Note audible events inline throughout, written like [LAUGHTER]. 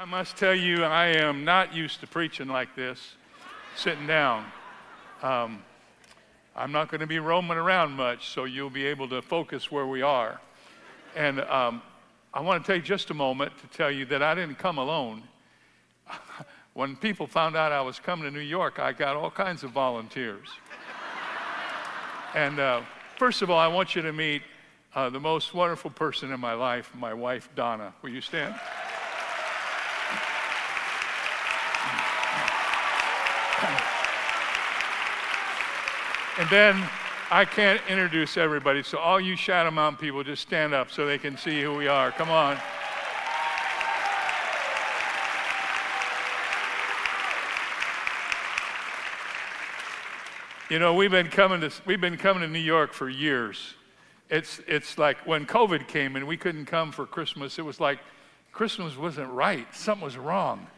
I must tell you, I am not used to preaching like this, sitting down. Um, I'm not going to be roaming around much, so you'll be able to focus where we are. And um, I want to take just a moment to tell you that I didn't come alone. [LAUGHS] when people found out I was coming to New York, I got all kinds of volunteers. [LAUGHS] and uh, first of all, I want you to meet uh, the most wonderful person in my life, my wife, Donna. Will you stand? And then I can't introduce everybody, so all you Shadow Mountain people just stand up so they can see who we are. Come on. You know, we've been coming to we've been coming to New York for years. It's it's like when COVID came and we couldn't come for Christmas, it was like Christmas wasn't right. Something was wrong.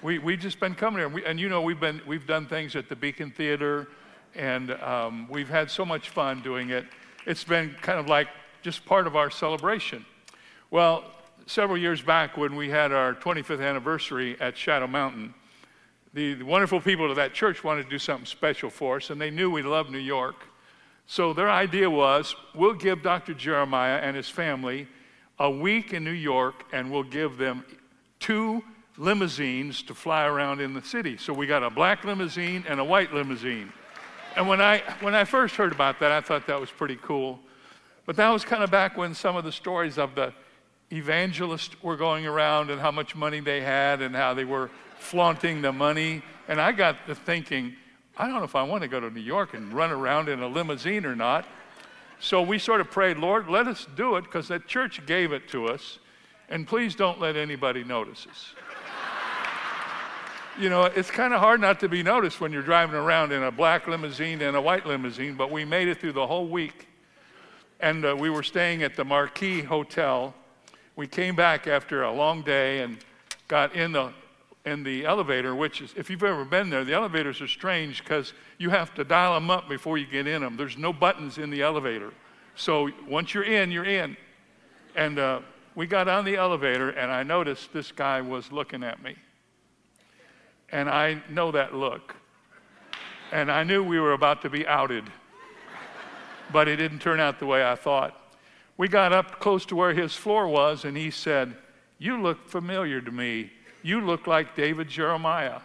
We we just been coming here, we, and you know we've been we've done things at the Beacon Theater and um, we've had so much fun doing it. It's been kind of like just part of our celebration. Well, several years back when we had our 25th anniversary at Shadow Mountain, the, the wonderful people of that church wanted to do something special for us, and they knew we loved New York. So their idea was we'll give Dr. Jeremiah and his family a week in New York, and we'll give them two limousines to fly around in the city. So we got a black limousine and a white limousine. And when I, when I first heard about that, I thought that was pretty cool. But that was kind of back when some of the stories of the evangelists were going around and how much money they had and how they were flaunting the money. And I got to thinking, I don't know if I want to go to New York and run around in a limousine or not. So we sort of prayed, Lord, let us do it because that church gave it to us. And please don't let anybody notice us you know, it's kind of hard not to be noticed when you're driving around in a black limousine and a white limousine, but we made it through the whole week. And uh, we were staying at the Marquis Hotel. We came back after a long day and got in the in the elevator, which is, if you've ever been there, the elevators are strange because you have to dial them up before you get in them. There's no buttons in the elevator. So once you're in, you're in. And uh, we got on the elevator, and I noticed this guy was looking at me. And I know that look. And I knew we were about to be outed. But it didn't turn out the way I thought. We got up close to where his floor was, and he said, You look familiar to me. You look like David Jeremiah.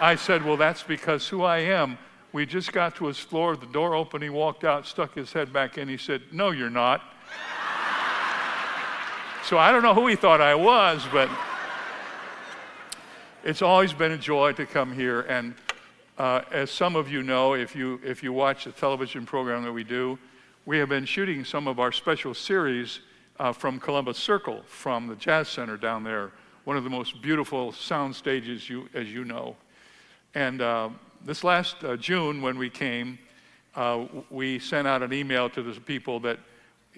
I said, Well, that's because who I am. We just got to his floor, the door opened, he walked out, stuck his head back in. He said, No, you're not. so I don't know who he thought I was, but it's always been a joy to come here. And uh, as some of you know, if you, if you watch the television program that we do, we have been shooting some of our special series uh, from Columbus Circle, from the Jazz Center down there, one of the most beautiful sound stages, you, as you know. And uh, this last uh, June, when we came, uh, we sent out an email to the people that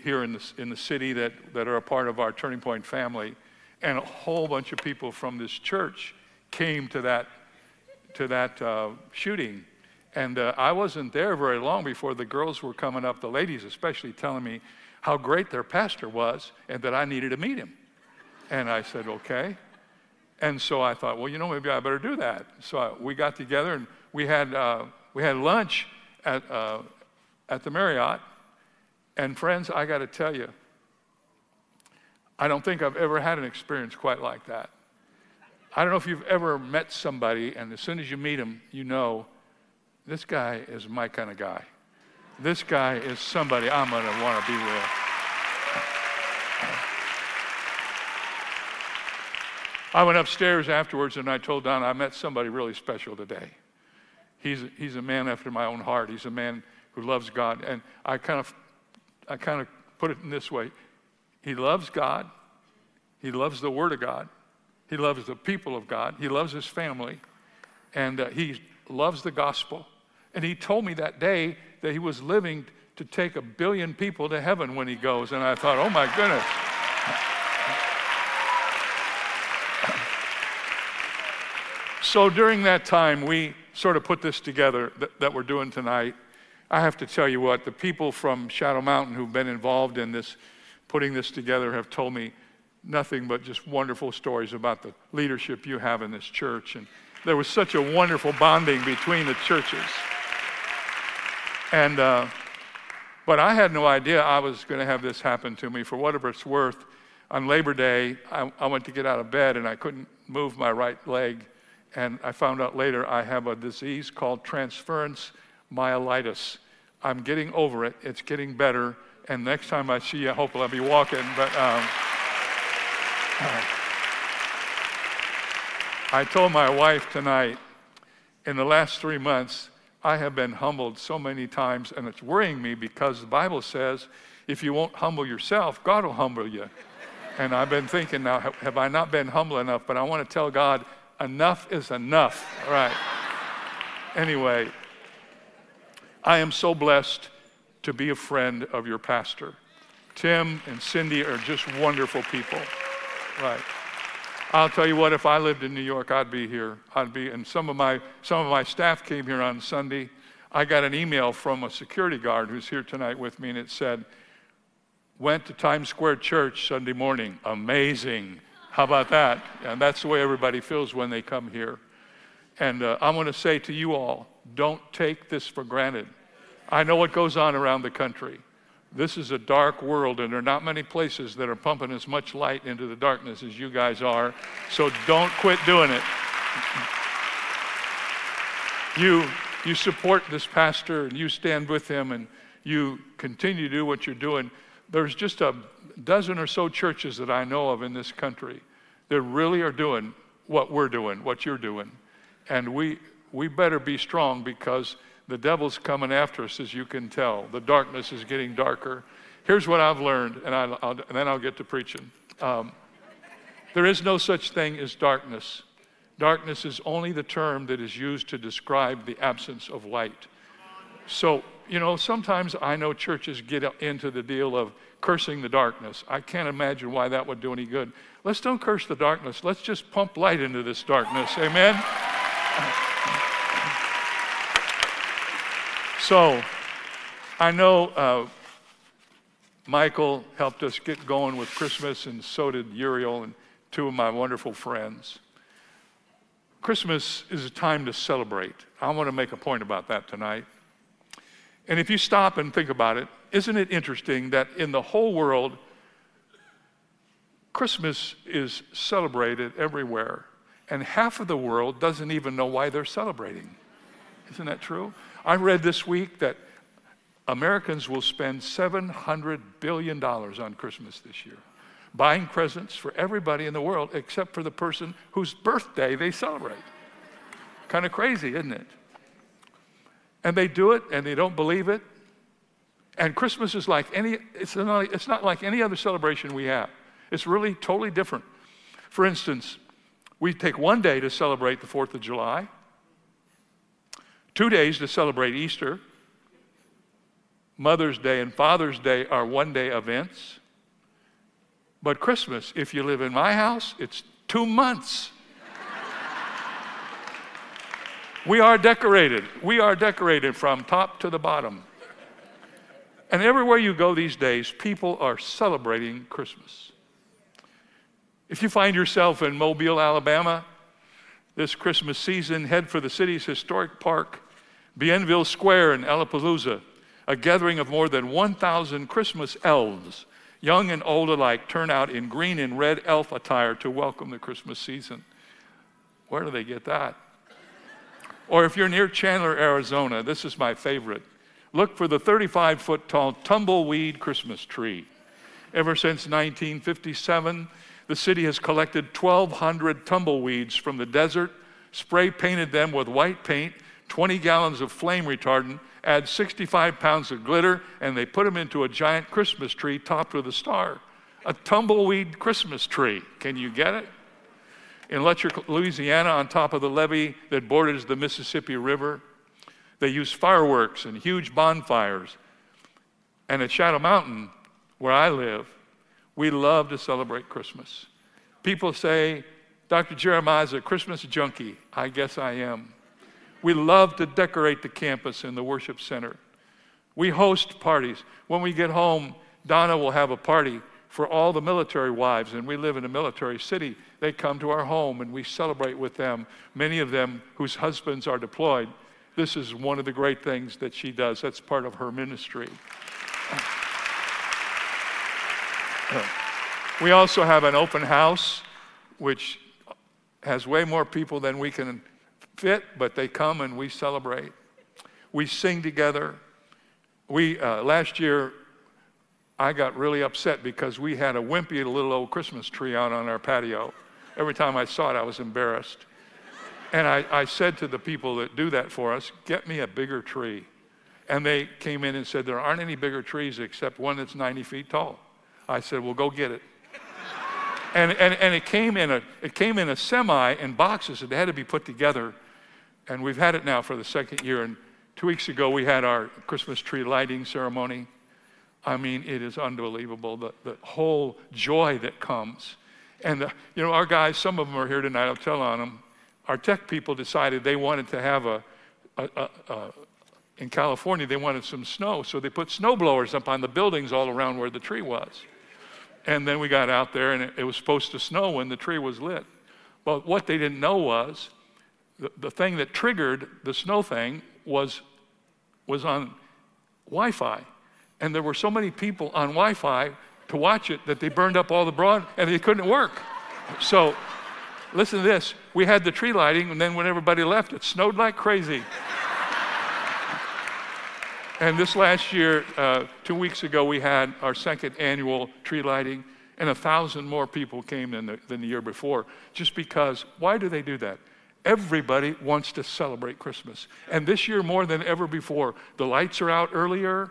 here in the, in the city that, that are a part of our Turning Point family, and a whole bunch of people from this church came to that, to that uh, shooting. And uh, I wasn't there very long before the girls were coming up, the ladies especially, telling me how great their pastor was and that I needed to meet him. And I said, okay. And so I thought, well, you know, maybe I better do that. So I, we got together and we had, uh, we had lunch at, uh, at the Marriott. And friends, I got to tell you, I don't think I've ever had an experience quite like that. I don't know if you've ever met somebody, and as soon as you meet him, you know this guy is my kind of guy. This guy is somebody I'm going to want to be with. I went upstairs afterwards and I told Don I met somebody really special today. He's, he's a man after my own heart. He's a man who loves God. And I kind of, I kind of put it in this way He loves God, he loves the Word of God, he loves the people of God. He loves his family. And uh, he loves the gospel. And he told me that day that he was living to take a billion people to heaven when he goes. And I thought, oh my goodness. So during that time, we sort of put this together that, that, we're doing tonight. I have to tell you what, the people from Shadow Mountain who've been involved in this, putting this together, have told me nothing but just wonderful stories about the leadership you have in this church. And there was such a wonderful bonding between the churches. And, uh, but I had no idea I was going to have this happen to me. For whatever it's worth, on Labor Day, I, I went to get out of bed and I couldn't move my right leg. And I found out later I have a disease called transverse myelitis. I'm getting over it, it's getting better. And next time I see you, hopefully I'll be walking. But um, I told my wife tonight, in the last three months, I have been humbled so many times, and it's worrying me because the Bible says if you won't humble yourself, God will humble you. And I've been thinking now, have I not been humble enough? But I want to tell God, enough is enough. All right. Anyway, I am so blessed to be a friend of your pastor. Tim and Cindy are just wonderful people. Right. I'll tell you what, if I lived in New York, I'd be here. I'd be, and some of my, some of my staff came here on Sunday. I got an email from a security guard who's here tonight with me, and it said, went to Times Square Church Sunday morning. Amazing. How about that? And that's the way everybody feels when they come here. And uh, I'm going to say to you all, don't take this for granted. I know what goes on around the country. This is a dark world, and there are not many places that are pumping as much light into the darkness as you guys are. So don't quit doing it. You, you support this pastor, and you stand with him, and you continue to do what you're doing. There's just a dozen or so churches that I know of in this country that really are doing what we're doing, what you're doing. And we, we better be strong because the devil's coming after us, as you can tell. The darkness is getting darker. Here's what I've learned, and, I, will then I'll get to preaching. Um, there is no such thing as darkness. Darkness is only the term that is used to describe the absence of light. So, you know, sometimes I know churches get into the deal of cursing the darkness. I can't imagine why that would do any good. Let's don't curse the darkness. Let's just pump light into this darkness. Amen? So, I know uh, Michael helped us get going with Christmas, and so did Uriel and two of my wonderful friends. Christmas is a time to celebrate. I want to make a point about that tonight. And if you stop and think about it, isn't it interesting that in the whole world, Christmas is celebrated everywhere, and half of the world doesn't even know why they're celebrating? Isn't that true? I read this week that Americans will spend $700 billion on Christmas this year, buying presents for everybody in the world except for the person whose birthday they celebrate. kind of crazy, isn't it? And they do it and they don't believe it. And Christmas is like any, it's not, it's not like any other celebration we have. It's really totally different. For instance, we take one day to celebrate the 4th of July two days to celebrate Easter. Mother's Day and Father's Day are one day events. But Christmas, if you live in my house, it's two months. we are decorated. We are decorated from top to the bottom. And everywhere you go these days, people are celebrating Christmas. If you find yourself in Mobile, Alabama, this Christmas season, head for the city's historic park Bienville Square in Elfapalooza, a gathering of more than 1,000 Christmas elves, young and old alike, turn out in green and red elf attire to welcome the Christmas season. Where do they get that? Or if you're near Chandler, Arizona, this is my favorite. Look for the 35 foot tall tumbleweed Christmas tree. Ever since 1957, the city has collected 1,200 tumbleweeds from the desert, spray painted them with white paint, 20 gallons of flame retardant, add 65 pounds of glitter, and they put them into a giant Christmas tree topped with a star. A tumbleweed Christmas tree. Can you get it? In Lutcher, Louisiana, on top of the levee that borders the Mississippi River, they use fireworks and huge bonfires. And at Shadow Mountain, where I live, we love to celebrate Christmas. People say, Dr. Jeremiah's a Christmas junkie. I guess I am. We love to decorate the campus and the worship center. We host parties. When we get home, Donna will have a party for all the military wives, and we live in a military city. They come to our home and we celebrate with them, many of them whose husbands are deployed. This is one of the great things that she does. That's part of her ministry. Uh, we also have an open house, which has way more people than we can fit, but they come and we celebrate. We sing together. We uh, last year I got really upset because we had a wimpy little old Christmas tree out on our patio. Every time I saw it, I was embarrassed. And I, I said to the people that do that for us, get me a bigger tree. And they came in and said, there aren't any bigger trees except one that's 90 feet tall. I said, well, go get it. and, and, and it, came in a, it came in a semi in boxes. It had to be put together. And we've had it now for the second year. And two weeks ago, we had our Christmas tree lighting ceremony. I mean, it is unbelievable, the, the whole joy that comes. And, the, you know, our guys, some of them are here tonight, I'll tell on them. Our tech people decided they wanted to have a, a, a, a in California, they wanted some snow, so they put snow blowers up on the buildings all around where the tree was. And then we got out there, and it, it was supposed to snow when the tree was lit. But what they didn't know was the, the thing that triggered the snow thing was, was on Wi Fi. And there were so many people on Wi Fi to watch it that they burned up all the broad and it couldn't work. So, listen to this. We had the tree lighting, and then when everybody left, it snowed like crazy. and this last year, uh, two weeks ago, we had our second annual tree lighting, and a thousand more people came than the, than the year before. Just because, why do they do that? Everybody wants to celebrate Christmas. And this year, more than ever before, the lights are out earlier,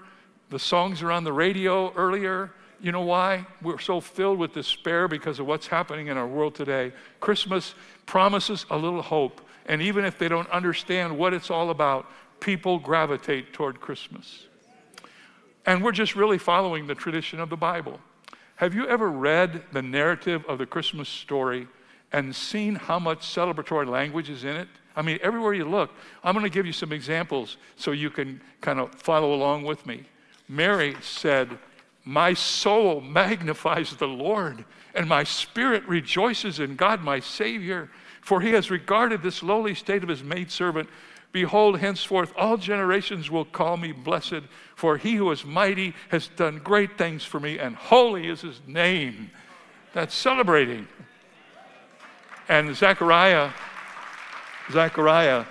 the songs are on the radio earlier. You know why? We're so filled with despair because of what's happening in our world today. Christmas promises a little hope. And even if they don't understand what it's all about, people gravitate toward Christmas. And we're just really following the tradition of the Bible. Have you ever read the narrative of the Christmas story and seen how much celebratory language is in it? I mean, everywhere you look, I'm going to give you some examples so you can kind of follow along with me. Mary said, My soul [LAUGHS] magnifies the Lord, and my spirit rejoices in God my Savior, for he has regarded this lowly state of his maidservant. Behold, henceforth all generations will call me blessed, for he who is mighty has done great things for me, and holy is his name. That's celebrating. And Zechariah, Zechariah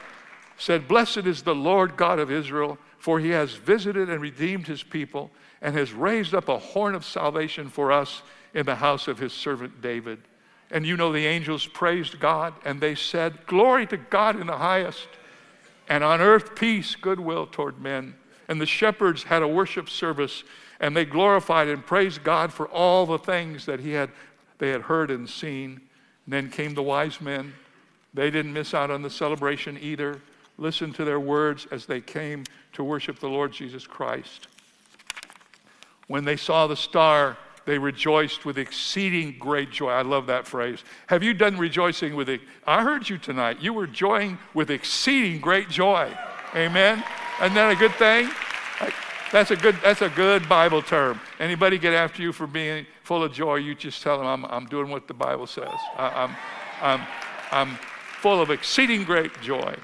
said, Blessed is the Lord God of Israel for he has visited and redeemed his people and has raised up a horn of salvation for us in the house of his servant David. And you know, the angels praised God and they said, Glory to God in the highest, and on earth peace, goodwill toward men. And the shepherds had a worship service and they glorified and praised God for all the things that he had, they had heard and seen. Then came the wise men. They didn't miss out on the celebration either. Listen to their words as they came to worship the Lord Jesus Christ. When they saw the star, they rejoiced with exceeding great joy. I love that phrase. Have you done rejoicing with it? I heard you tonight. You were joying with exceeding great joy. Amen. Isn't that a good thing? That's a good, that's a good Bible term. Anybody get after you for being full of joy, you just tell them, I'm, I'm doing what the Bible says. I, I'm, I'm, I'm full of exceeding great joy.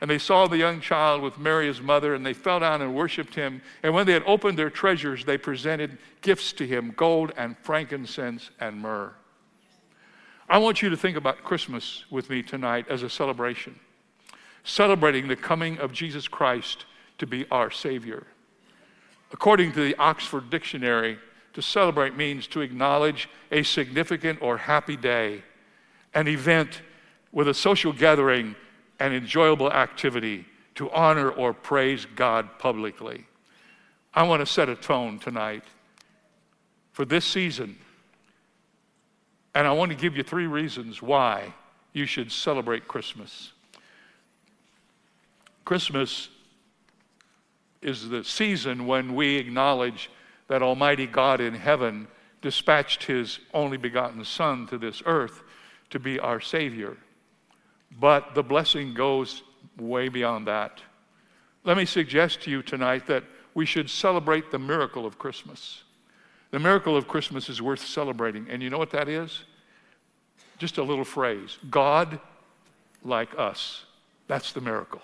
And they saw the young child with Mary, his mother, and they fell down and worshiped him. And when they had opened their treasures, they presented gifts to him gold and frankincense and myrrh. I want you to think about Christmas with me tonight as a celebration, celebrating the coming of Jesus Christ to be our Savior. According to the Oxford Dictionary, to celebrate means to acknowledge a significant or happy day, an event with a social gathering an enjoyable activity to honor or praise God publicly. I want to set a tone tonight for this season. And I want to give you three reasons why you should celebrate Christmas. Christmas is the season when we acknowledge that Almighty God in heaven dispatched His only begotten Son to this earth to be our Savior. But the blessing goes way beyond that. Let me suggest to you tonight that we should celebrate the miracle of Christmas. The miracle of Christmas is worth celebrating. And you know what that is? Just a little phrase God like us. That's the miracle.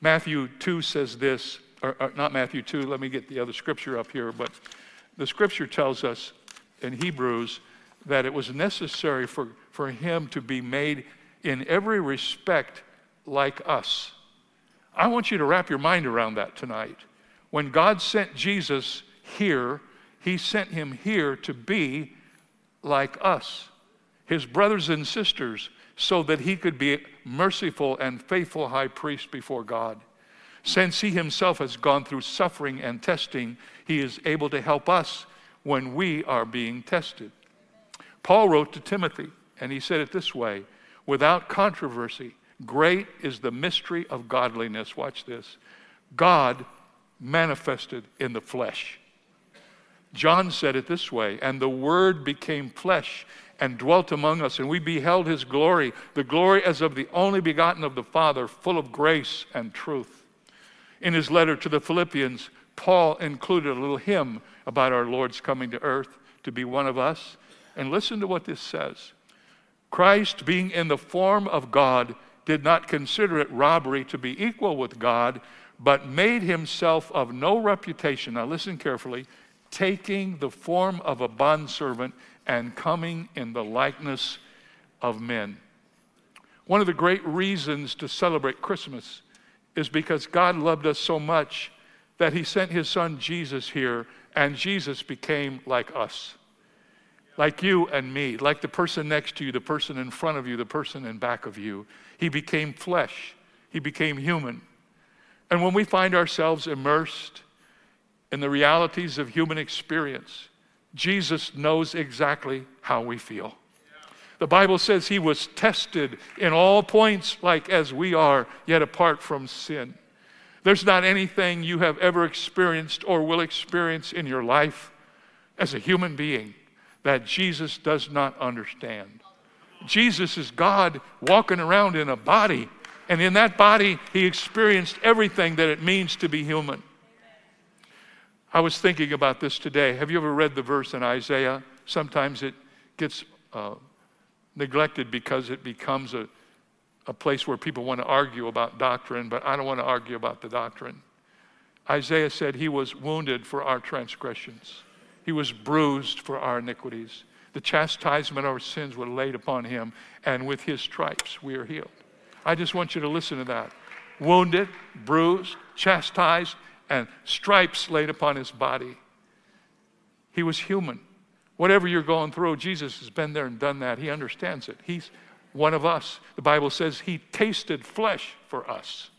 Matthew 2 says this, or, or, not Matthew 2, let me get the other scripture up here, but the scripture tells us in Hebrews that it was necessary for, for him to be made in every respect like us. I want you to wrap your mind around that tonight. When God sent Jesus here, he sent him here to be like us, his brothers and sisters, so that he could be merciful and faithful high priest before God. Since he himself has gone through suffering and testing, he is able to help us when we are being tested. Paul wrote to Timothy, and he said it this way without controversy, great is the mystery of godliness. Watch this God manifested in the flesh. John said it this way and the Word became flesh and dwelt among us, and we beheld his glory, the glory as of the only begotten of the Father, full of grace and truth. In his letter to the Philippians, Paul included a little hymn about our Lord's coming to earth to be one of us. And listen to what this says Christ, being in the form of God, did not consider it robbery to be equal with God, but made himself of no reputation. Now, listen carefully taking the form of a bondservant and coming in the likeness of men. One of the great reasons to celebrate Christmas is because God loved us so much that he sent his son Jesus here, and Jesus became like us. Like you and me, like the person next to you, the person in front of you, the person in back of you. He became flesh, he became human. And when we find ourselves immersed in the realities of human experience, Jesus knows exactly how we feel. The Bible says he was tested in all points like as we are, yet apart from sin. There's not anything you have ever experienced or will experience in your life as a human being that Jesus does not understand. Jesus is God walking around in a body, and in that body, he experienced everything that it means to be human. I was thinking about this today. Have you ever read the verse in Isaiah? Sometimes it gets uh, neglected because it becomes a, a place where people want to argue about doctrine, but I don't want to argue about the doctrine. Isaiah said, He was wounded for our transgressions, He was bruised for our iniquities. The chastisement of our sins were laid upon Him, and with His stripes we are healed. I just want you to listen to that. Wounded, bruised, chastised, and stripes laid upon his body. He was human. Whatever you're going through, Jesus has been there and done that. He understands it. He's one of us. The Bible says he tasted flesh for us.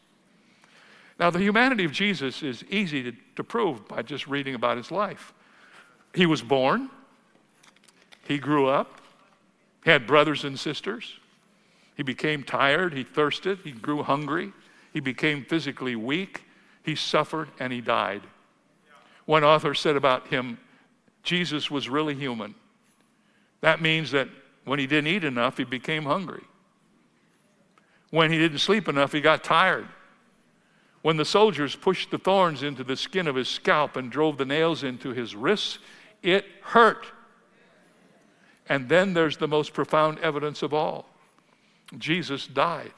Now, the humanity of Jesus is easy to, to prove by just reading about his life. He was born, he grew up, he had brothers and sisters, he became tired, he thirsted, he grew hungry, he became physically weak, he suffered and he died. One author said about him, Jesus was really human. That means that when he didn't eat enough, he became hungry. When he didn't sleep enough, he got tired. When the soldiers pushed the thorns into the skin of his scalp and drove the nails into his wrists, it hurt. And then there's the most profound evidence of all Jesus died.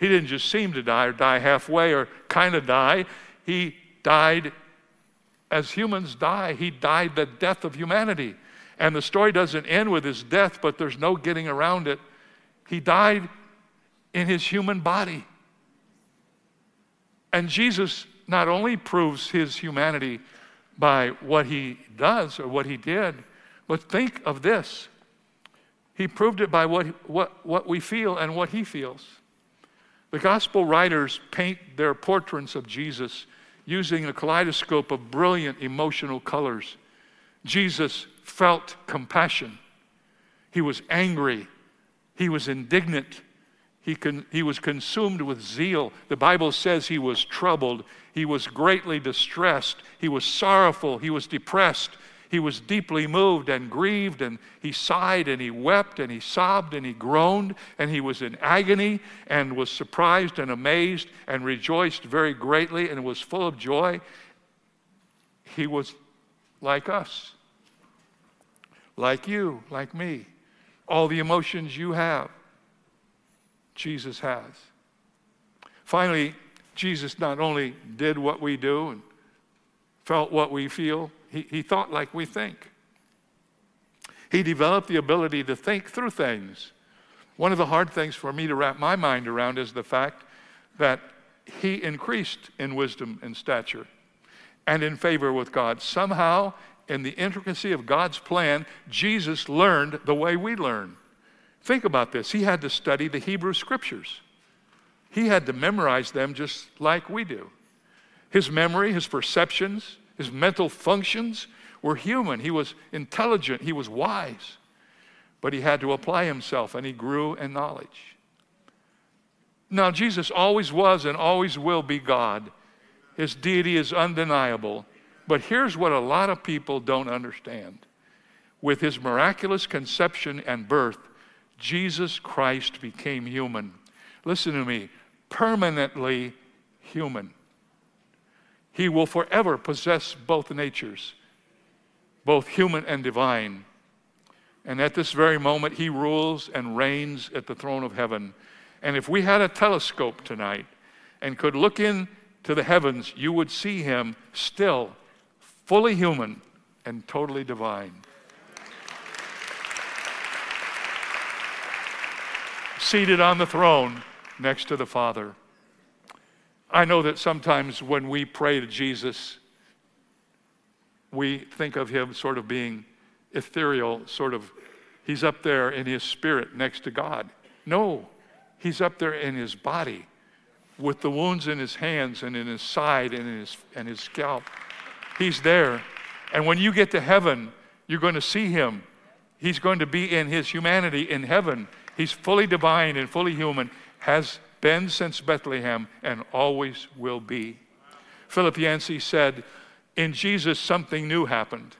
He didn't just seem to die or die halfway or kind of die. He died as humans die. He died the death of humanity. And the story doesn't end with his death, but there's no getting around it. He died in his human body. And Jesus not only proves his humanity by what he does or what he did, but think of this. He proved it by what, what, what we feel and what he feels. The gospel writers paint their portraits of Jesus using a kaleidoscope of brilliant emotional colors. Jesus felt compassion. He was angry. He was indignant. He, con- he was consumed with zeal. The Bible says he was troubled. He was greatly distressed. He was sorrowful. He was depressed. He was deeply moved and grieved, and he sighed and he wept and he sobbed and he groaned, and he was in agony and was surprised and amazed and rejoiced very greatly and was full of joy. He was like us. like you, like me. All the emotions you have, Jesus has. Finally, Jesus not only did what we do and felt what we feel, he, he thought like we think. He developed the ability to think through things. One of the hard things for me to wrap my mind around is the fact that he increased in wisdom and stature and in favor with God. Somehow, in the intricacy of God's plan, Jesus learned the way we learn. Think about this. He had to study the Hebrew scriptures, he had to memorize them just like we do. His memory, his perceptions, his mental functions were human. He was intelligent, he was wise, but he had to apply himself and he grew in knowledge. Now, Jesus always was and always will be God. His deity is undeniable. But here's what a lot of people don't understand. With his miraculous conception and birth, Jesus Christ became human. Listen to me, permanently human. He will forever possess both natures, both human and divine. And at this very moment, he rules and reigns at the throne of heaven. And if we had a telescope tonight and could look into the heavens, you would see him still fully human and totally divine. Seated on the throne next to the Father. I know that sometimes when we pray to Jesus, we think of him sort of being ethereal, sort of, he's up there in his spirit next to God. No, he's up there in his body with the wounds in his hands and in his side and in his, and his scalp. He's there. And when you get to heaven, you're going to see him. He's going to be in his humanity in heaven. He's fully divine and fully human, has been since Bethlehem, and always will be. Philip Yancey said, In Jesus, something new happened.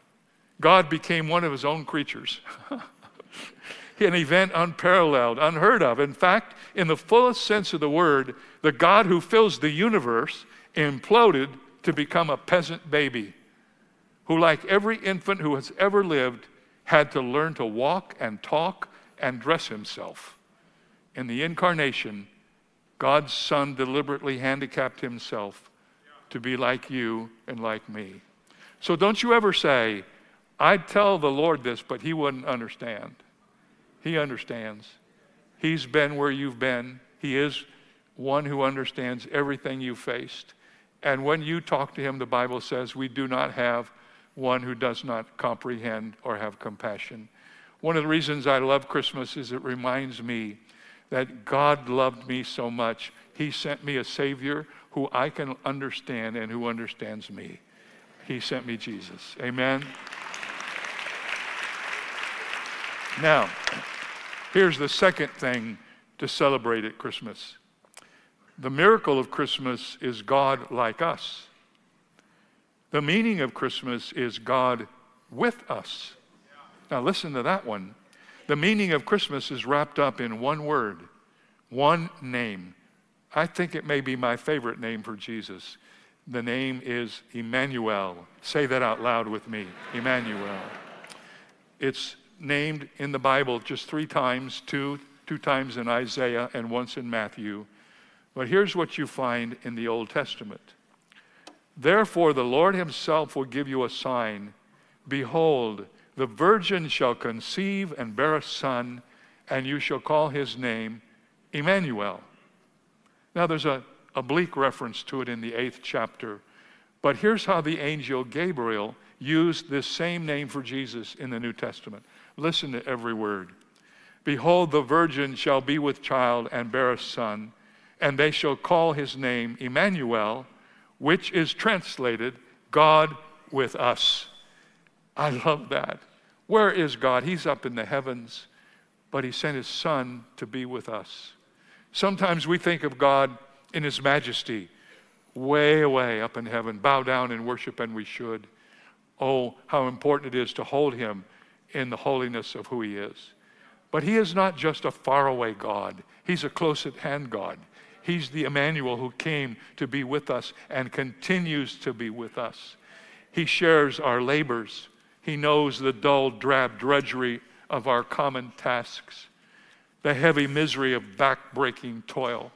God became one of his own creatures. [LAUGHS] An event unparalleled, unheard of. In fact, in the fullest sense of the word, the God who fills the universe imploded to become a peasant baby who, like every infant who has ever lived, had to learn to walk and talk and dress himself. In the incarnation, God's Son deliberately handicapped himself to be like you and like me. So don't you ever say, I'd tell the Lord this, but he wouldn't understand. He understands. He's been where you've been. He is one who understands everything you faced. And when you talk to him, the Bible says we do not have one who does not comprehend or have compassion. One of the reasons I love Christmas is it reminds me that God loved me so much, He sent me a Savior who I can understand and who understands me. He sent me Jesus. Amen. Now, here's the second thing to celebrate at Christmas the miracle of Christmas is God like us. The meaning of Christmas is God with us. Now, listen to that one. The meaning of Christmas is wrapped up in one word, one name. I think it may be my favorite name for Jesus. The name is Emmanuel. Say that out loud with me Emmanuel. It's named in the Bible just three times two, two times in Isaiah and once in Matthew. But here's what you find in the Old Testament Therefore, the Lord Himself will give you a sign. Behold, the virgin shall conceive and bear a son, and you shall call his name Emmanuel. Now, there's a oblique reference to it in the eighth chapter, but here's how the angel Gabriel used this same name for Jesus in the New Testament. Listen to every word. Behold, the virgin shall be with child and bear a son and they shall call his name Emmanuel, which is translated God with us. I love that. Where is God? He's up in the heavens, but he sent his son to be with us. Sometimes we think of God in his majesty, way away up in heaven, bow down and worship, and we should. Oh, how important it is to hold him in the holiness of who he is. But he is not just a faraway God, he's a close at hand God. He's the Emmanuel who came to be with us and continues to be with us. He shares our labors, He knows the dull, drab drudgery of our common tasks, the heavy misery of backbreaking toil.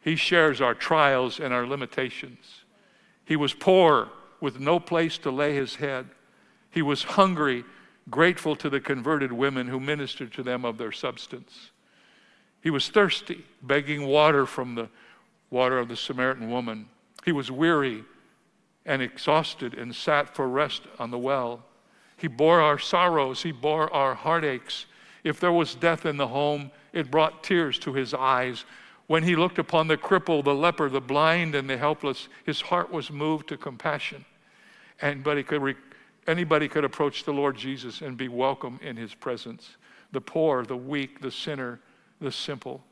He shares our trials and our limitations. He was poor with no place to lay his head. He was hungry, grateful to the converted women who ministered to them of their substance. He was thirsty, begging water from the water of the Samaritan woman. He was weary and exhausted and sat for rest on the well. He bore our sorrows, he bore our heartaches. If there was death in the home, it brought tears to his eyes. When he looked upon the cripple, the leper, the blind, and the helpless, his heart was moved to compassion. Anybody could, re- anybody could approach the Lord Jesus and be welcome in his presence. The poor, the weak, the sinner, the simple.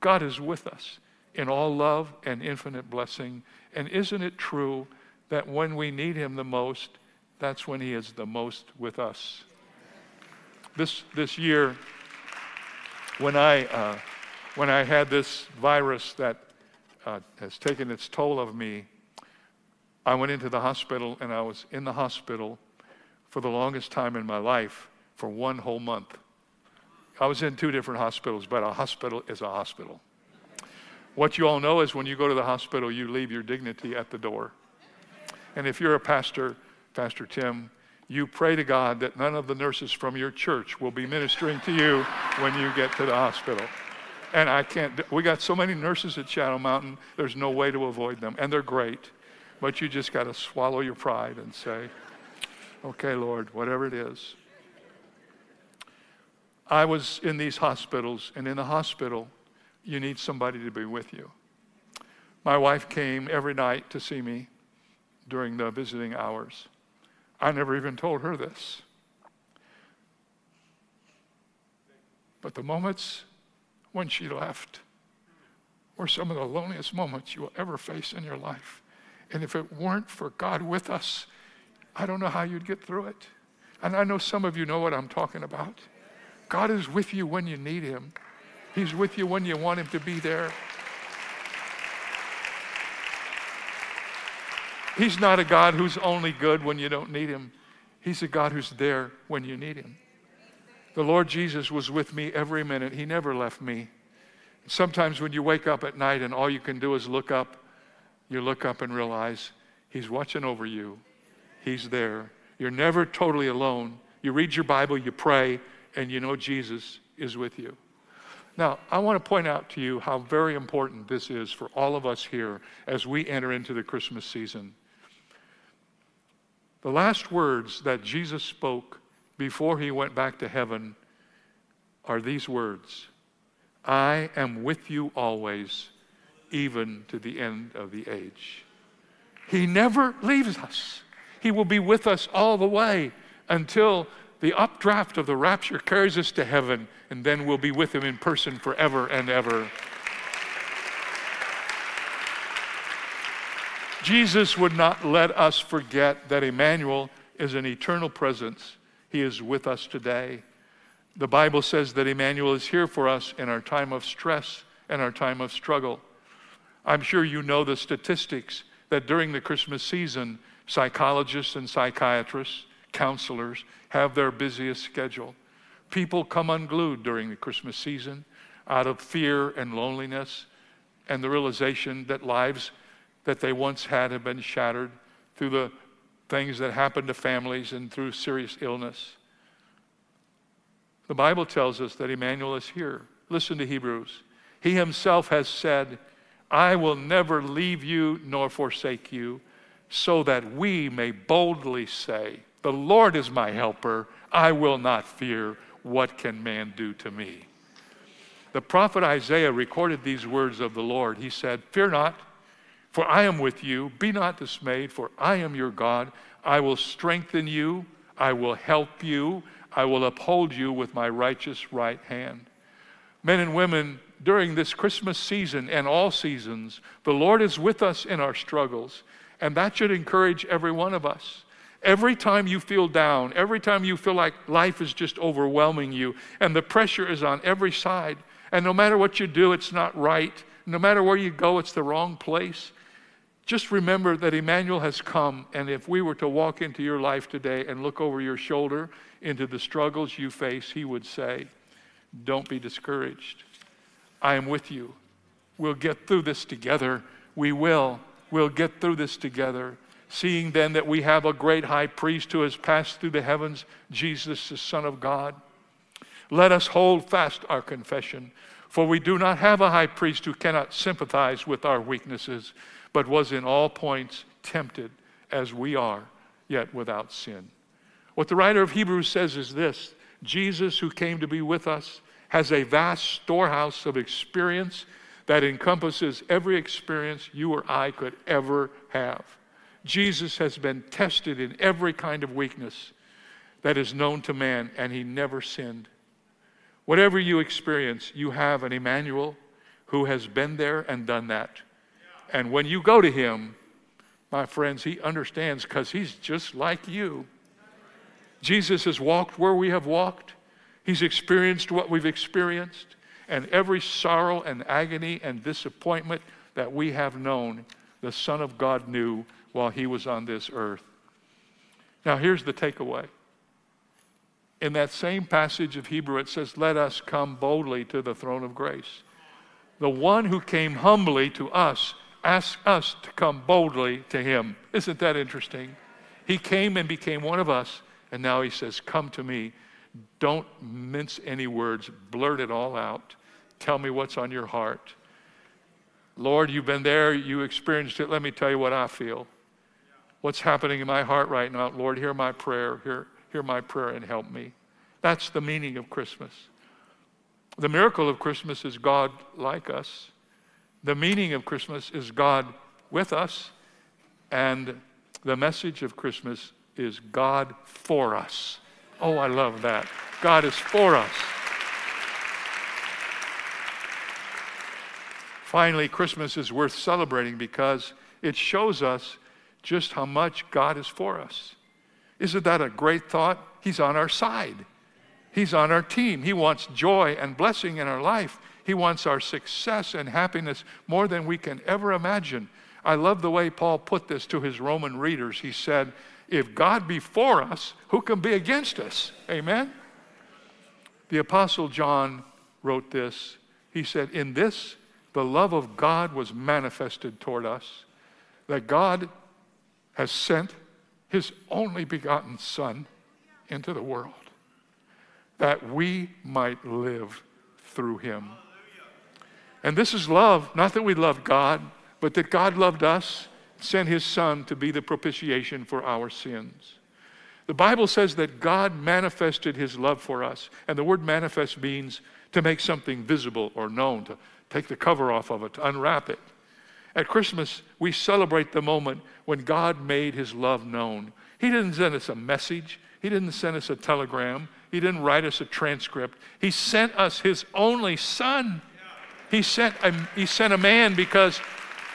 God is with us in all love and infinite blessing. And isn't it true that when we need him the most, that's when he is the most with us? This, this year, when I. Uh, when I had this virus that uh, has taken its toll of me, I went into the hospital and I was in the hospital for the longest time in my life for one whole month. I was in two different hospitals, but a hospital is a hospital. What you all know is when you go to the hospital, you leave your dignity at the door. And if you're a pastor, Pastor Tim, you pray to God that none of the nurses from your church will be ministering to you when you get to the hospital. And I can't, we got so many nurses at Shadow Mountain, there's no way to avoid them. And they're great. But you just got to swallow your pride and say, okay, Lord, whatever it is. I was in these hospitals, and in the hospital, you need somebody to be with you. My wife came every night to see me during the visiting hours. I never even told her this. But the moments when she left were some of the loneliest moments you will ever face in your life. And if it weren't for God with us, I don't know how you'd get through it. And I know some of you know what I'm talking about. God is with you when you need Him, He's with you when you want Him to be there. He's not a God who's only good when you don't need Him, He's a God who's there when you need Him. The Lord Jesus was with me every minute. He never left me. Sometimes when you wake up at night and all you can do is look up, you look up and realize He's watching over you. He's there. You're never totally alone. You read your Bible, you pray, and you know Jesus is with you. Now, I want to point out to you how very important this is for all of us here as we enter into the Christmas season. The last words that Jesus spoke before he went back to heaven are these words I am with you always, even to the end of the age. He never leaves us. He will be with us all the way until the updraft of the rapture carries us to heaven, and then we'll be with him in person forever and ever. Jesus would not let us forget that Emmanuel is an eternal presence he is with us today. The Bible says that Emmanuel is here for us in our time of stress and our time of struggle. I'm sure you know the statistics that during the Christmas season, psychologists and psychiatrists, counselors have their busiest schedule. People come unglued during the Christmas season out of fear and loneliness and the realization that lives that they once had have been shattered through the things that happen to families and through serious illness. The Bible tells us that Emmanuel is here. Listen to Hebrews. He himself has said, I will never leave you nor forsake you, so that we may boldly say, The Lord is my helper. I will not fear. What can man do to me? The prophet Isaiah recorded these words of the Lord. He said, Fear not. For I am with you. Be not dismayed, for I am your God. I will strengthen you. I will help you. I will uphold you with my righteous right hand. Men and women, during this Christmas season and all seasons, the Lord is with us in our struggles, and that should encourage every one of us. Every time you feel down, every time you feel like life is just overwhelming you, and the pressure is on every side, and no matter what you do, it's not right, no matter where you go, it's the wrong place, Just remember that Emmanuel has come, and if we were to walk into your life today and look over your shoulder into the struggles you face, he would say, Don't be discouraged. I am with you. We'll get through this together. We will. We'll get through this together. Seeing then that we have a great high priest who has passed through the heavens, Jesus, the Son of God, let us hold fast our confession. For we do not have a high priest who cannot sympathize with our weaknesses but was in all points tempted as we are, yet without sin. What the writer of Hebrews says is this Jesus, who came to be with us, has a vast storehouse of experience that encompasses every experience you or I could ever have. Jesus has been tested in every kind of weakness that is known to man, and he never sinned. Whatever you experience, you have an Emmanuel who has been there and done that. And when you go to him, my friends, he understands because he's just like you. Jesus has walked where we have walked, he's experienced what we've experienced, and every sorrow and agony and disappointment that we have known, the Son of God knew while he was on this earth. Now, here's the takeaway. In that same passage of Hebrew, it says, Let us come boldly to the throne of grace. The one who came humbly to us asks us to come boldly to him. Isn't that interesting? He came and became one of us, and now he says, Come to me. Don't mince any words, blurt it all out. Tell me what's on your heart. Lord, you've been there, you experienced it. Let me tell you what I feel. What's happening in my heart right now? Lord, hear my prayer. Hear, hear my prayer and help me. That's the meaning of Christmas. The miracle of Christmas is God like us. The meaning of Christmas is God with us, and the message of Christmas is God for us. Oh, I love that. God is for us. Finally, Christmas is worth celebrating because it shows us just how much God is for us. Isn't that a great thought? He's on our side. He's on our team. He wants joy and blessing in our life. He wants our success and happiness more than we can ever imagine. I love the way Paul put this to his Roman readers. He said, If God be for us, who can be against us? Amen? The Apostle John wrote this. He said, In this, the love of God was manifested toward us, that God has sent his only begotten Son into the world, that we might live through him. And this is love, not that we loved God, but that God loved us, sent his Son to be the propitiation for our sins. The Bible says that God manifested his love for us. And the word manifest means to make something visible or known, to take the cover off of it, to unwrap it. At Christmas, we celebrate the moment when God made his love known. He didn't send us a message, He didn't send us a telegram, He didn't write us a transcript. He sent us His only Son. He sent a, he sent a man because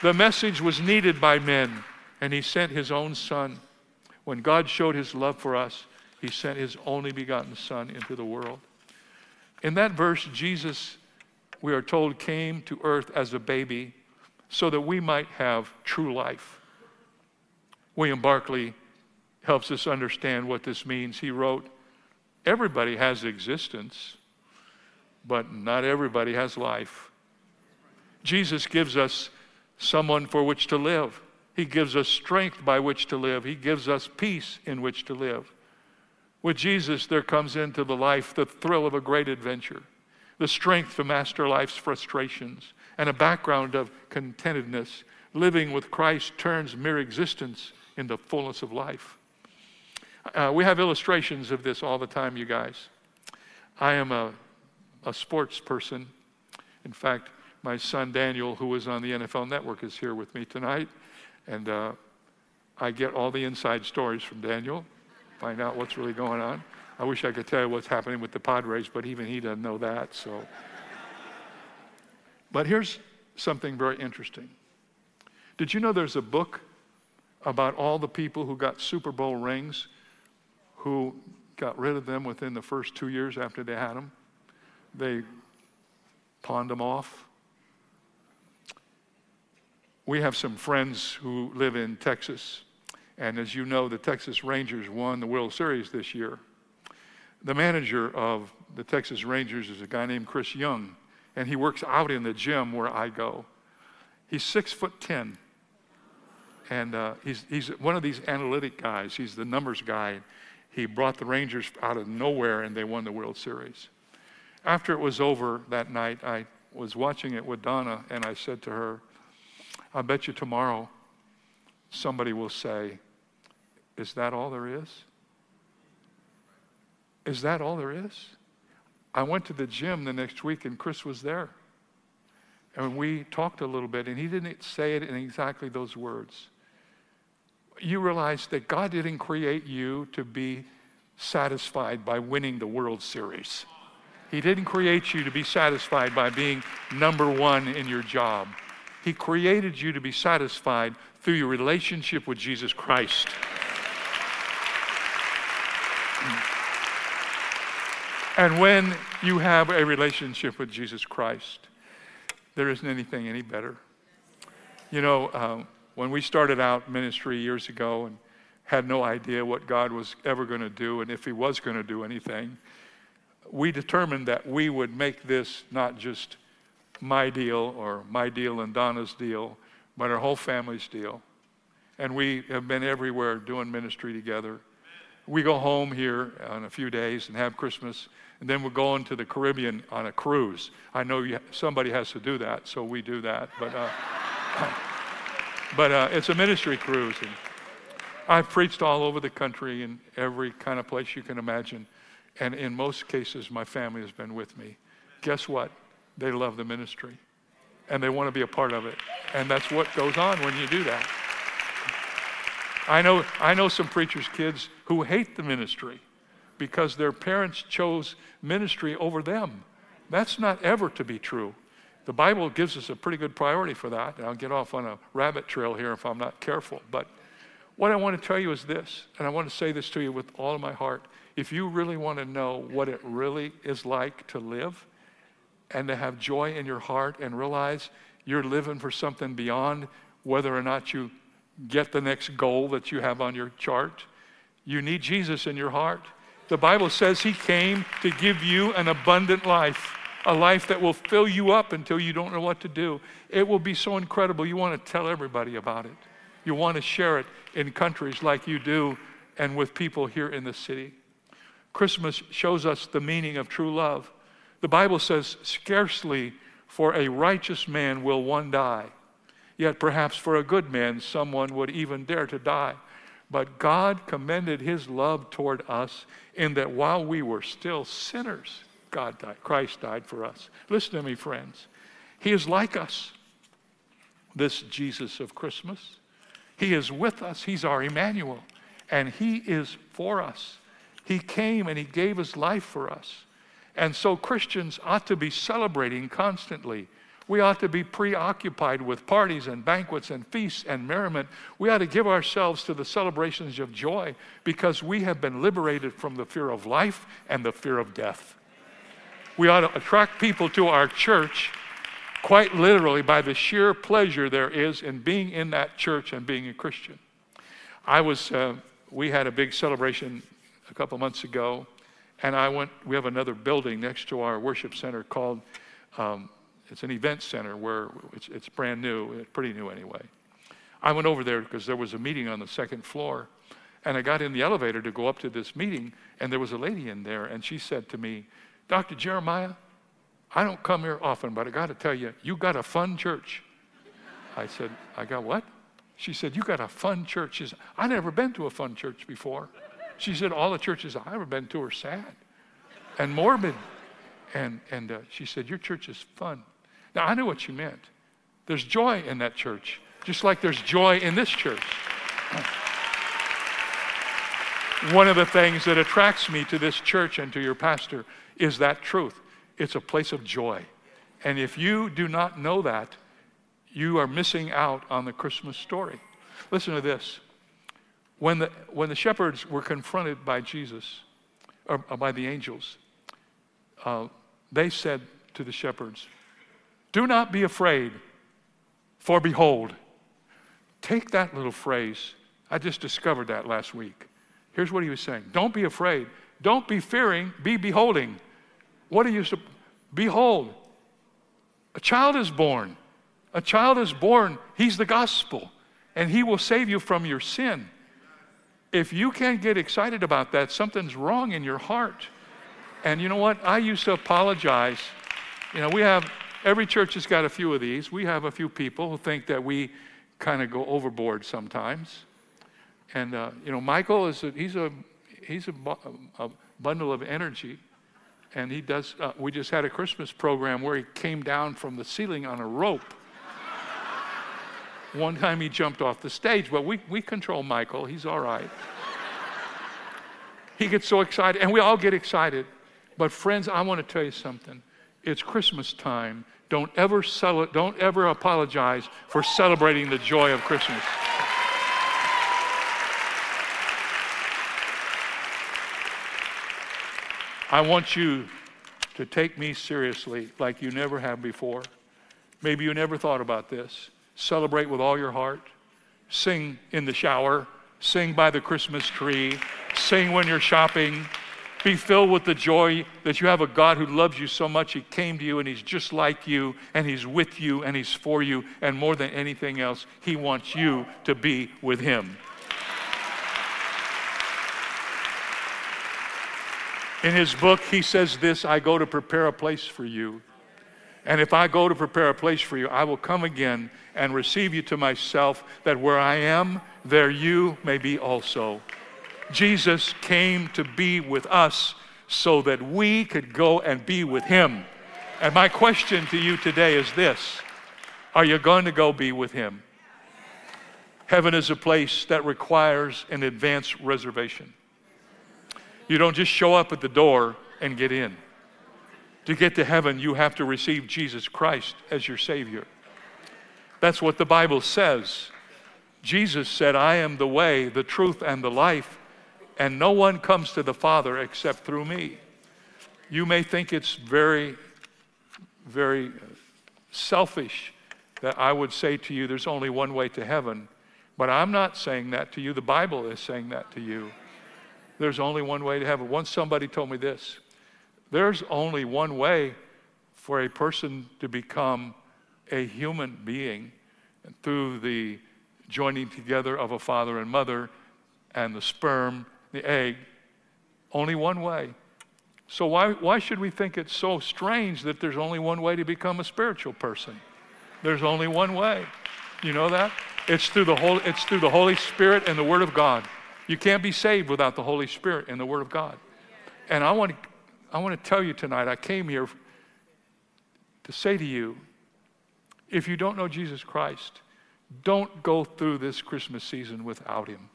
the message was needed by men, and he sent his own son. When God showed his love for us, he sent his only begotten son into the world. In that verse, Jesus, we are told, came to earth as a baby so that we might have true life. William Barclay helps us understand what this means. He wrote, Everybody has existence, but not everybody has life. Jesus gives us someone for which to live. He gives us strength by which to live. He gives us peace in which to live. With Jesus, there comes into the life the thrill of a great adventure, the strength to master life's frustrations, and a background of contentedness. Living with Christ turns mere existence into fullness of life. Uh, we have illustrations of this all the time, you guys. I am a, a sports person. In fact, my son Daniel, who was on the NFL Network, is here with me tonight. And uh, I get all the inside stories from Daniel, find out what's really going on. I wish I could tell you what's happening with the Padres, but even he doesn't know that. So, but here's something very interesting. Did you know there's a book about all the people who got Super Bowl rings, who got rid of them within the first two years after they had them? They pawned them off we have some friends who live in Texas. And as you know, the Texas Rangers won the World Series this year. The manager of the Texas Rangers is a guy named Chris Young, and he works out in the gym where I go. He's six foot ten, and uh, he's, he's one of these analytic guys. He's the numbers guy. He brought the Rangers out of nowhere, and they won the World Series. After it was over that night, I was watching it with Donna, and I said to her, I bet you tomorrow somebody will say, Is that all there is? Is that all there is? I went to the gym the next week and Chris was there. And we talked a little bit, and he didn't say it in exactly those words. You realize that God didn't create you to be satisfied by winning the World Series. He didn't create you to be satisfied by being number one in your job. He created you to be satisfied through your relationship with Jesus Christ. And when you have a relationship with Jesus Christ, there isn't anything any better. You know, um, when we started out ministry years ago and had no idea what God was ever going to do and if He was going to do anything, we determined that we would make this not just my deal or my deal and Donna's deal, but our whole family's deal. And we have been everywhere doing ministry together. We go home here in a few days and have Christmas, and then we're going to the Caribbean on a cruise. I know you, somebody has to do that, so we do that. But, uh, [COUGHS] but uh, it's a ministry cruise. And I've preached all over the country in every kind of place you can imagine. And in most cases, my family has been with me. Guess what? They love the ministry and they want to be a part of it. And that's what goes on when you do that. I know, I know some preachers' kids who hate the ministry because their parents chose ministry over them. That's not ever to be true. The Bible gives us a pretty good priority for that. And I'll get off on a rabbit trail here if I'm not careful. But what I want to tell you is this, and I want to say this to you with all of my heart. If you really want to know what it really is like to live and to have joy in your heart and realize you're living for something beyond whether or not you get the next goal that you have on your chart, you need Jesus in your heart. The Bible says He came to give you an abundant life, a life that will fill you up until you don't know what to do. It will be so incredible. You want to tell everybody about it, you want to share it in countries like you do and with people here in the city. Christmas shows us the meaning of true love. The Bible says, scarcely for a righteous man will one die. Yet perhaps for a good man, someone would even dare to die. But God commended his love toward us in that while we were still sinners, God died. Christ died for us. Listen to me, friends. He is like us, this Jesus of Christmas. He is with us. He's our Emmanuel. And He is for us. He came and He gave His life for us. And so Christians ought to be celebrating constantly. We ought to be preoccupied with parties and banquets and feasts and merriment. We ought to give ourselves to the celebrations of joy because we have been liberated from the fear of life and the fear of death. We ought to attract people to our church quite literally by the sheer pleasure there is in being in that church and being a Christian. I was, uh, we had a big celebration a couple months ago, and I went, we have another building next to our worship center called, um, it's an event center where it's, it's brand new, pretty new anyway. I went over there because there was a meeting on the second floor. And I got in the elevator to go up to this meeting, and there was a lady in there, and she said to me, Dr. Jeremiah, I don't come here often, but I got to tell you, you got a fun church. I said, I got what? She said, You got a fun church. She said, I never been to a fun church before. She said, All the churches I've ever been to are sad and morbid. And, and uh, she said, Your church is fun. Now, I knew what she meant. There's joy in that church, just like there's joy in this church. One of the things that attracts me to this church and to your pastor is that truth. It's a place of joy. And if you do not know that, you are missing out on the Christmas story. Listen to this. When the, when the shepherds were confronted by Jesus, or, or by the angels, uh, they said to the shepherds, Do not be afraid, for behold, take that little phrase. I just discovered that last week. Here's what he was saying Don't be afraid. Don't be fearing, be beholding. What are you? Behold, a child is born. A child is born. He's the gospel, and he will save you from your sin. If you can't get excited about that, something's wrong in your heart. And you know what? I used to apologize. You know, we have, every church has got a few of these. We have a few people who think that we kind of go overboard sometimes. And, uh, you know, Michael is, a, he's a, he's a, a bundle of energy. And he does, uh, we just had a Christmas program where he came down from the ceiling on a rope. One time he jumped off the stage, but we, we control Michael. He's all right. he gets so excited, and we all get excited. But friends, I want to tell you something. It's Christmas time. Don't ever sell it, don't ever apologize for celebrating the joy of Christmas. I want you to take me seriously like you never have before. Maybe you never thought about this. Celebrate with all your heart. Sing in the shower. Sing by the Christmas tree. Sing when you're shopping. Be filled with the joy that you have a God who loves you so much. He came to you and He's just like you, and He's with you, and He's for you, and more than anything else, He wants you to be with Him. In his book, he says this I go to prepare a place for you. And if I go to prepare a place for you, I will come again and receive you to myself, that where I am, there you may be also. Jesus came to be with us so that we could go and be with him. And my question to you today is this Are you going to go be with him? Heaven is a place that requires an advance reservation. You don't just show up at the door and get in. To get to heaven, you have to receive Jesus Christ as your Savior. That's what the Bible says. Jesus said, I am the way, the truth, and the life, and no one comes to the Father except through me. You may think it's very, very selfish that I would say to you, there's only one way to heaven. But I'm not saying that to you. The Bible is saying that to you. There's only one way to heaven. Once somebody told me this there's only one way for a person to become a human being through the joining together of a father and mother and the sperm, the egg, only one way. So, why, why should we think it's so strange that there's only one way to become a spiritual person? There's only one way. You know that? It's through the Holy, it's through the Holy Spirit and the Word of God. You can't be saved without the Holy Spirit and the Word of God. And I want to, I want to tell you tonight, I came here to say to you if you don't know Jesus Christ, don't go through this Christmas season without Him.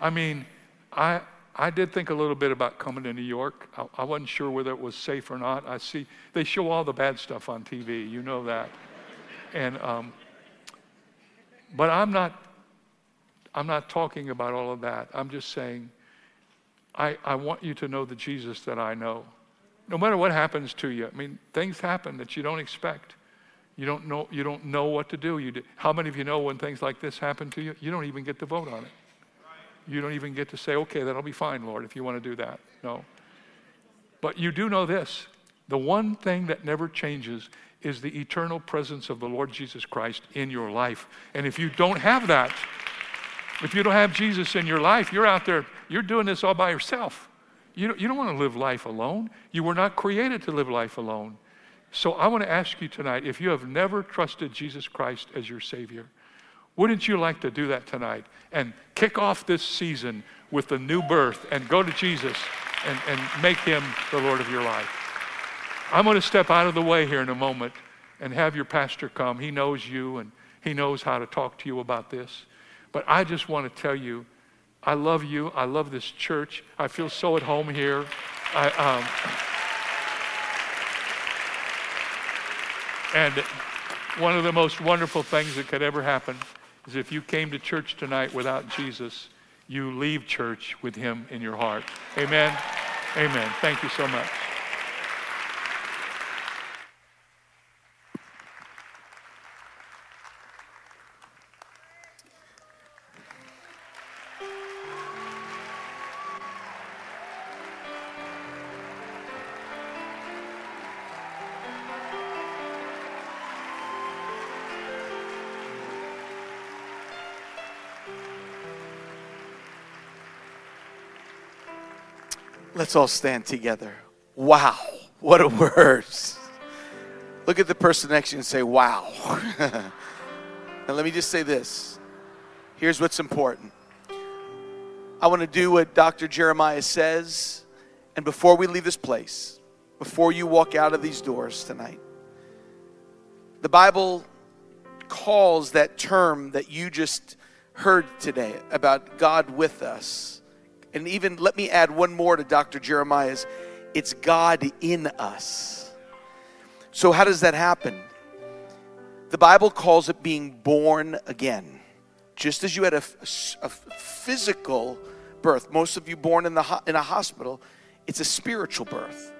I mean, I, I did think a little bit about coming to New York. I, I, wasn't sure whether it was safe or not. I see they show all the bad stuff on TV. You know that. And um, but I'm not I'm not talking about all of that. I'm just saying, I, I want you to know the Jesus that I know. No matter what happens to you, I mean, things happen that you don't expect. You don't know, you don't know what to do. Do. How many of you know when things like this happen to you, you don't even get to vote on it? You don't even get to say, okay, that'll be fine, Lord, if you want to do that. No. But you do know this the one thing that never changes is the eternal presence of the Lord Jesus Christ in your life. And if you don't have that, if you don't have Jesus in your life, you're out there, you're doing this all by yourself. You don't, you don't want to live life alone. You were not created to live life alone. So I want to ask you tonight if you have never trusted Jesus Christ as your Savior, wouldn't you like to do that tonight and kick off this season with a new birth and go to Jesus and, and make Him the Lord of your life? I'm going to step out of the way here in a moment and have your pastor come. He knows you and he knows how to talk to you about this. But I just want to tell you, I love you. I love this church. I feel so at home here. I, um, and one of the most wonderful things that could ever happen is if you came to church tonight without Jesus, you leave church with him in your heart. Amen. Amen. Thank you so much. Let's all stand together. Wow, what a word. Look at the person next to you and say, Wow. [LAUGHS] and let me just say this here's what's important. I want to do what Dr. Jeremiah says. And before we leave this place, before you walk out of these doors tonight, the Bible calls that term that you just heard today about God with us. And even let me add one more to Dr. Jeremiah's it's God in us. So, how does that happen? The Bible calls it being born again. Just as you had a, a, physical birth, most of you born in, the, in a hospital, it's a spiritual birth.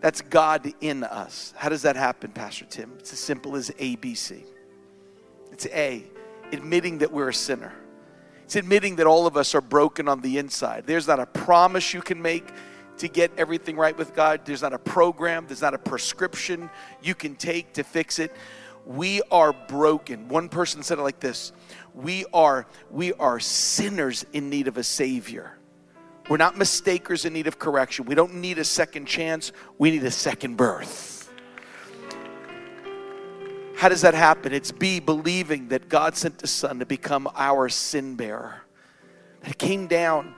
That's God in us. How does that happen, Pastor Tim? It's as simple as ABC. It's A, admitting that we're a sinner. It's admitting that all of us are broken on the inside. There's not a promise you can make to get everything right with God. There's not a program, there's not a prescription you can take to fix it. We are broken. One person said it like this. We are we are sinners in need of a savior. We're not mistakers in need of correction. We don't need a second chance. We need a second birth. How does that happen? It's B, believing that God sent the Son to become our sin bearer. That came down.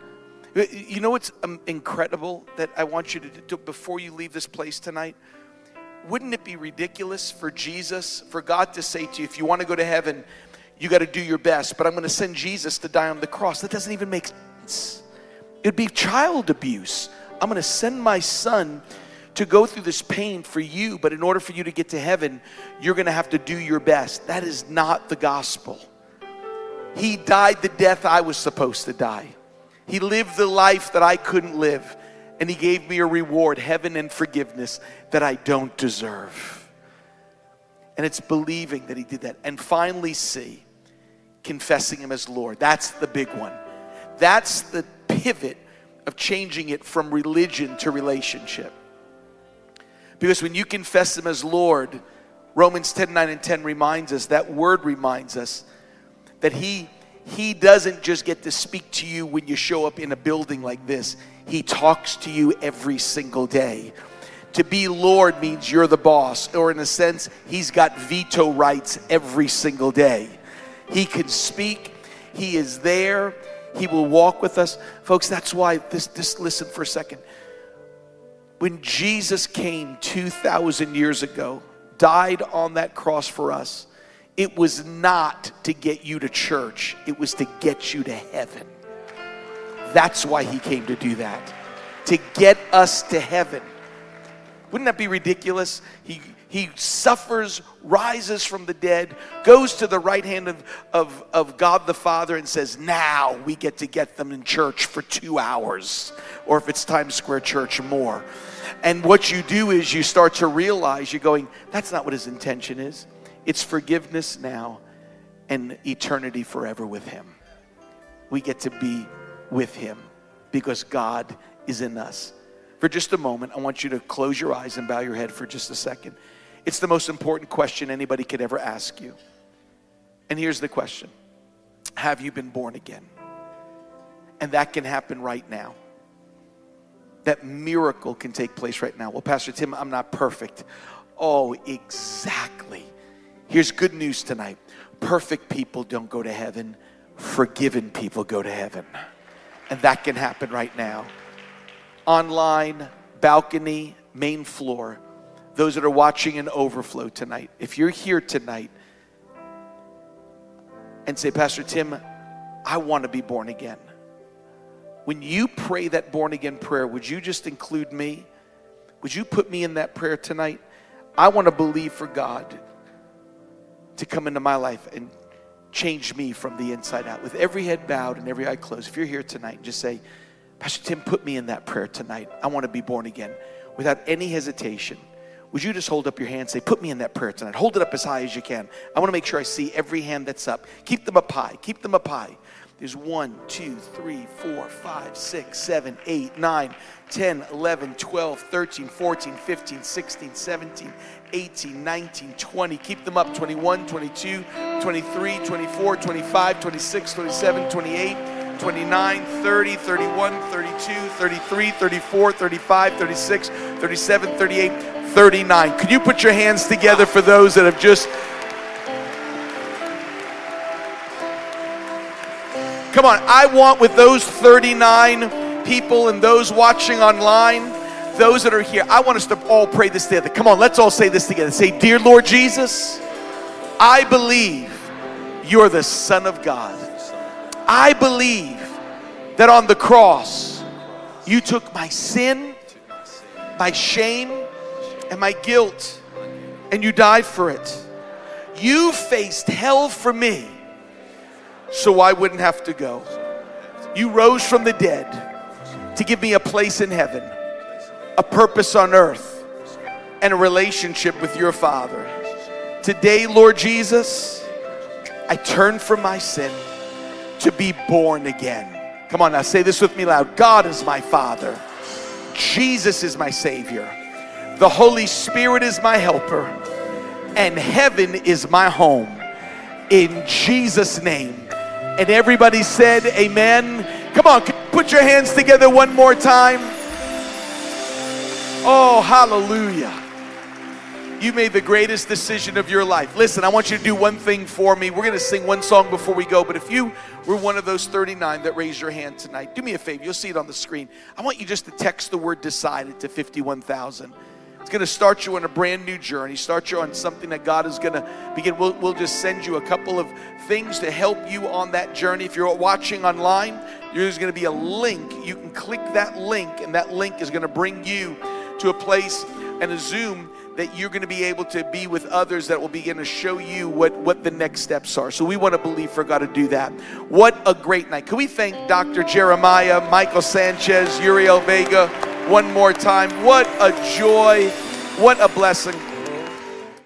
You know what's um, incredible that I want you to do before you leave this place tonight? Wouldn't it be ridiculous for Jesus, for God to say to you, if you want to go to heaven, you got to do your best, but I'm going to send Jesus to die on the cross? That doesn't even make sense. It'd be child abuse. I'm going to send my son to go through this pain for you, but in order for you to get to heaven, you're going to have to do your best. That is not the gospel. He died the death I was supposed to die. He lived the life that I couldn't live, and He gave me a reward, heaven and forgiveness, that I don't deserve. And it's believing that He did that. And finally, see, confessing Him as Lord. That's the big one. That's the pivot of changing it from religion to relationship. Because when you confess Him as Lord, Romans 10 9 and 10 reminds us, that word reminds us that He he doesn't just get to speak to you when you show up in a building like this. He talks to you every single day. To be Lord means you're the boss, or in a sense, He's got veto rights every single day. He can speak, He is there, He will walk with us. Folks, that's why this, this listen for a second when Jesus came 2,000 years ago, died on that cross for us, it was not to get you to church, it was to get you to heaven. That's why he came to do that, to get us to heaven. Wouldn't that be ridiculous? He, he suffers, rises from the dead, goes to the right hand of, of, of God the Father, and says, Now we get to get them in church for two hours, or if it's Times Square Church, more. And what you do is you start to realize you're going, that's not what his intention is. It's forgiveness now and eternity forever with him. We get to be with him because God is in us. For just a moment, I want you to close your eyes and bow your head for just a second. It's the most important question anybody could ever ask you. And here's the question Have you been born again? And that can happen right now that miracle can take place right now. Well, Pastor Tim, I'm not perfect. Oh, exactly. Here's good news tonight perfect people don't go to heaven, forgiven people go to heaven. And that can happen right now. Online, balcony, main floor, those that are watching in overflow tonight, if you're here tonight and say, Pastor Tim, I want to be born again when you pray that born again prayer, would you just include me? Would you put me in that prayer tonight? I want to believe for God to come into my life and change me from the inside out. With every head bowed and every eye closed, if you're here tonight, just say, Pastor Tim, put me in that prayer tonight. I want to be born again. Without any hesitation, would you just hold up your hand and say, Put me in that prayer tonight? Hold it up as high as you can. I want to make sure I see every hand that's up. Keep them up high. Keep them up high. There's 1, 2, 3, 4, 5, 6, 7, 8, 9, 10, 11, 12, 13, 14, 15, 16, 17, 18, 19, 20. Keep them up 21, 22, 23, 24, 25, 26, 27, 28, 29, 30, 31, 32, 33, 34, 35, 36, 37, 38, 39. Could you put your hands together for those that have just. Come on, I want with those 39 people and those watching online, those that are here, I want us to all pray this together. Come on, let's all say this together. Say, Dear Lord Jesus, I believe you're the Son of God. I believe that on the cross, you took my sin, my shame, and my guilt, and you died for it. You faced hell for me so I wouldn't have to go. You rose from the dead to give me a place in heaven, a purpose on earth, and a relationship with your Father. Today, Lord Jesus, I turn from my sin to be born again. Come on now, say this with me loud God is my Father, Jesus is my Savior, the Holy Spirit is my helper, and heaven is my home. In Jesus' name. And everybody said, Amen. Come on, put your hands together one more time. Oh, hallelujah. You made the greatest decision of your life. Listen, I want you to do one thing for me. We're going to sing one song before we go, but if you were one of those 39 that raised your hand tonight, do me a favor. You'll see it on the screen. I want you just to text the word decided to 51,000. It's going to start you on a brand new journey, start you on something that God is going to begin. We'll, we'll just send you a couple of things to help you on that journey. If you're watching online, there's going to be a link. You can click that link, and that link is going to bring you to a place and a Zoom that you're going to be able to be with others that will begin to show you what, what the next steps are. So we want to believe for God to do that. What a great night. Can we thank Dr. Jeremiah, Michael Sanchez, Uriel Vega one more time? What a joy. What a blessing.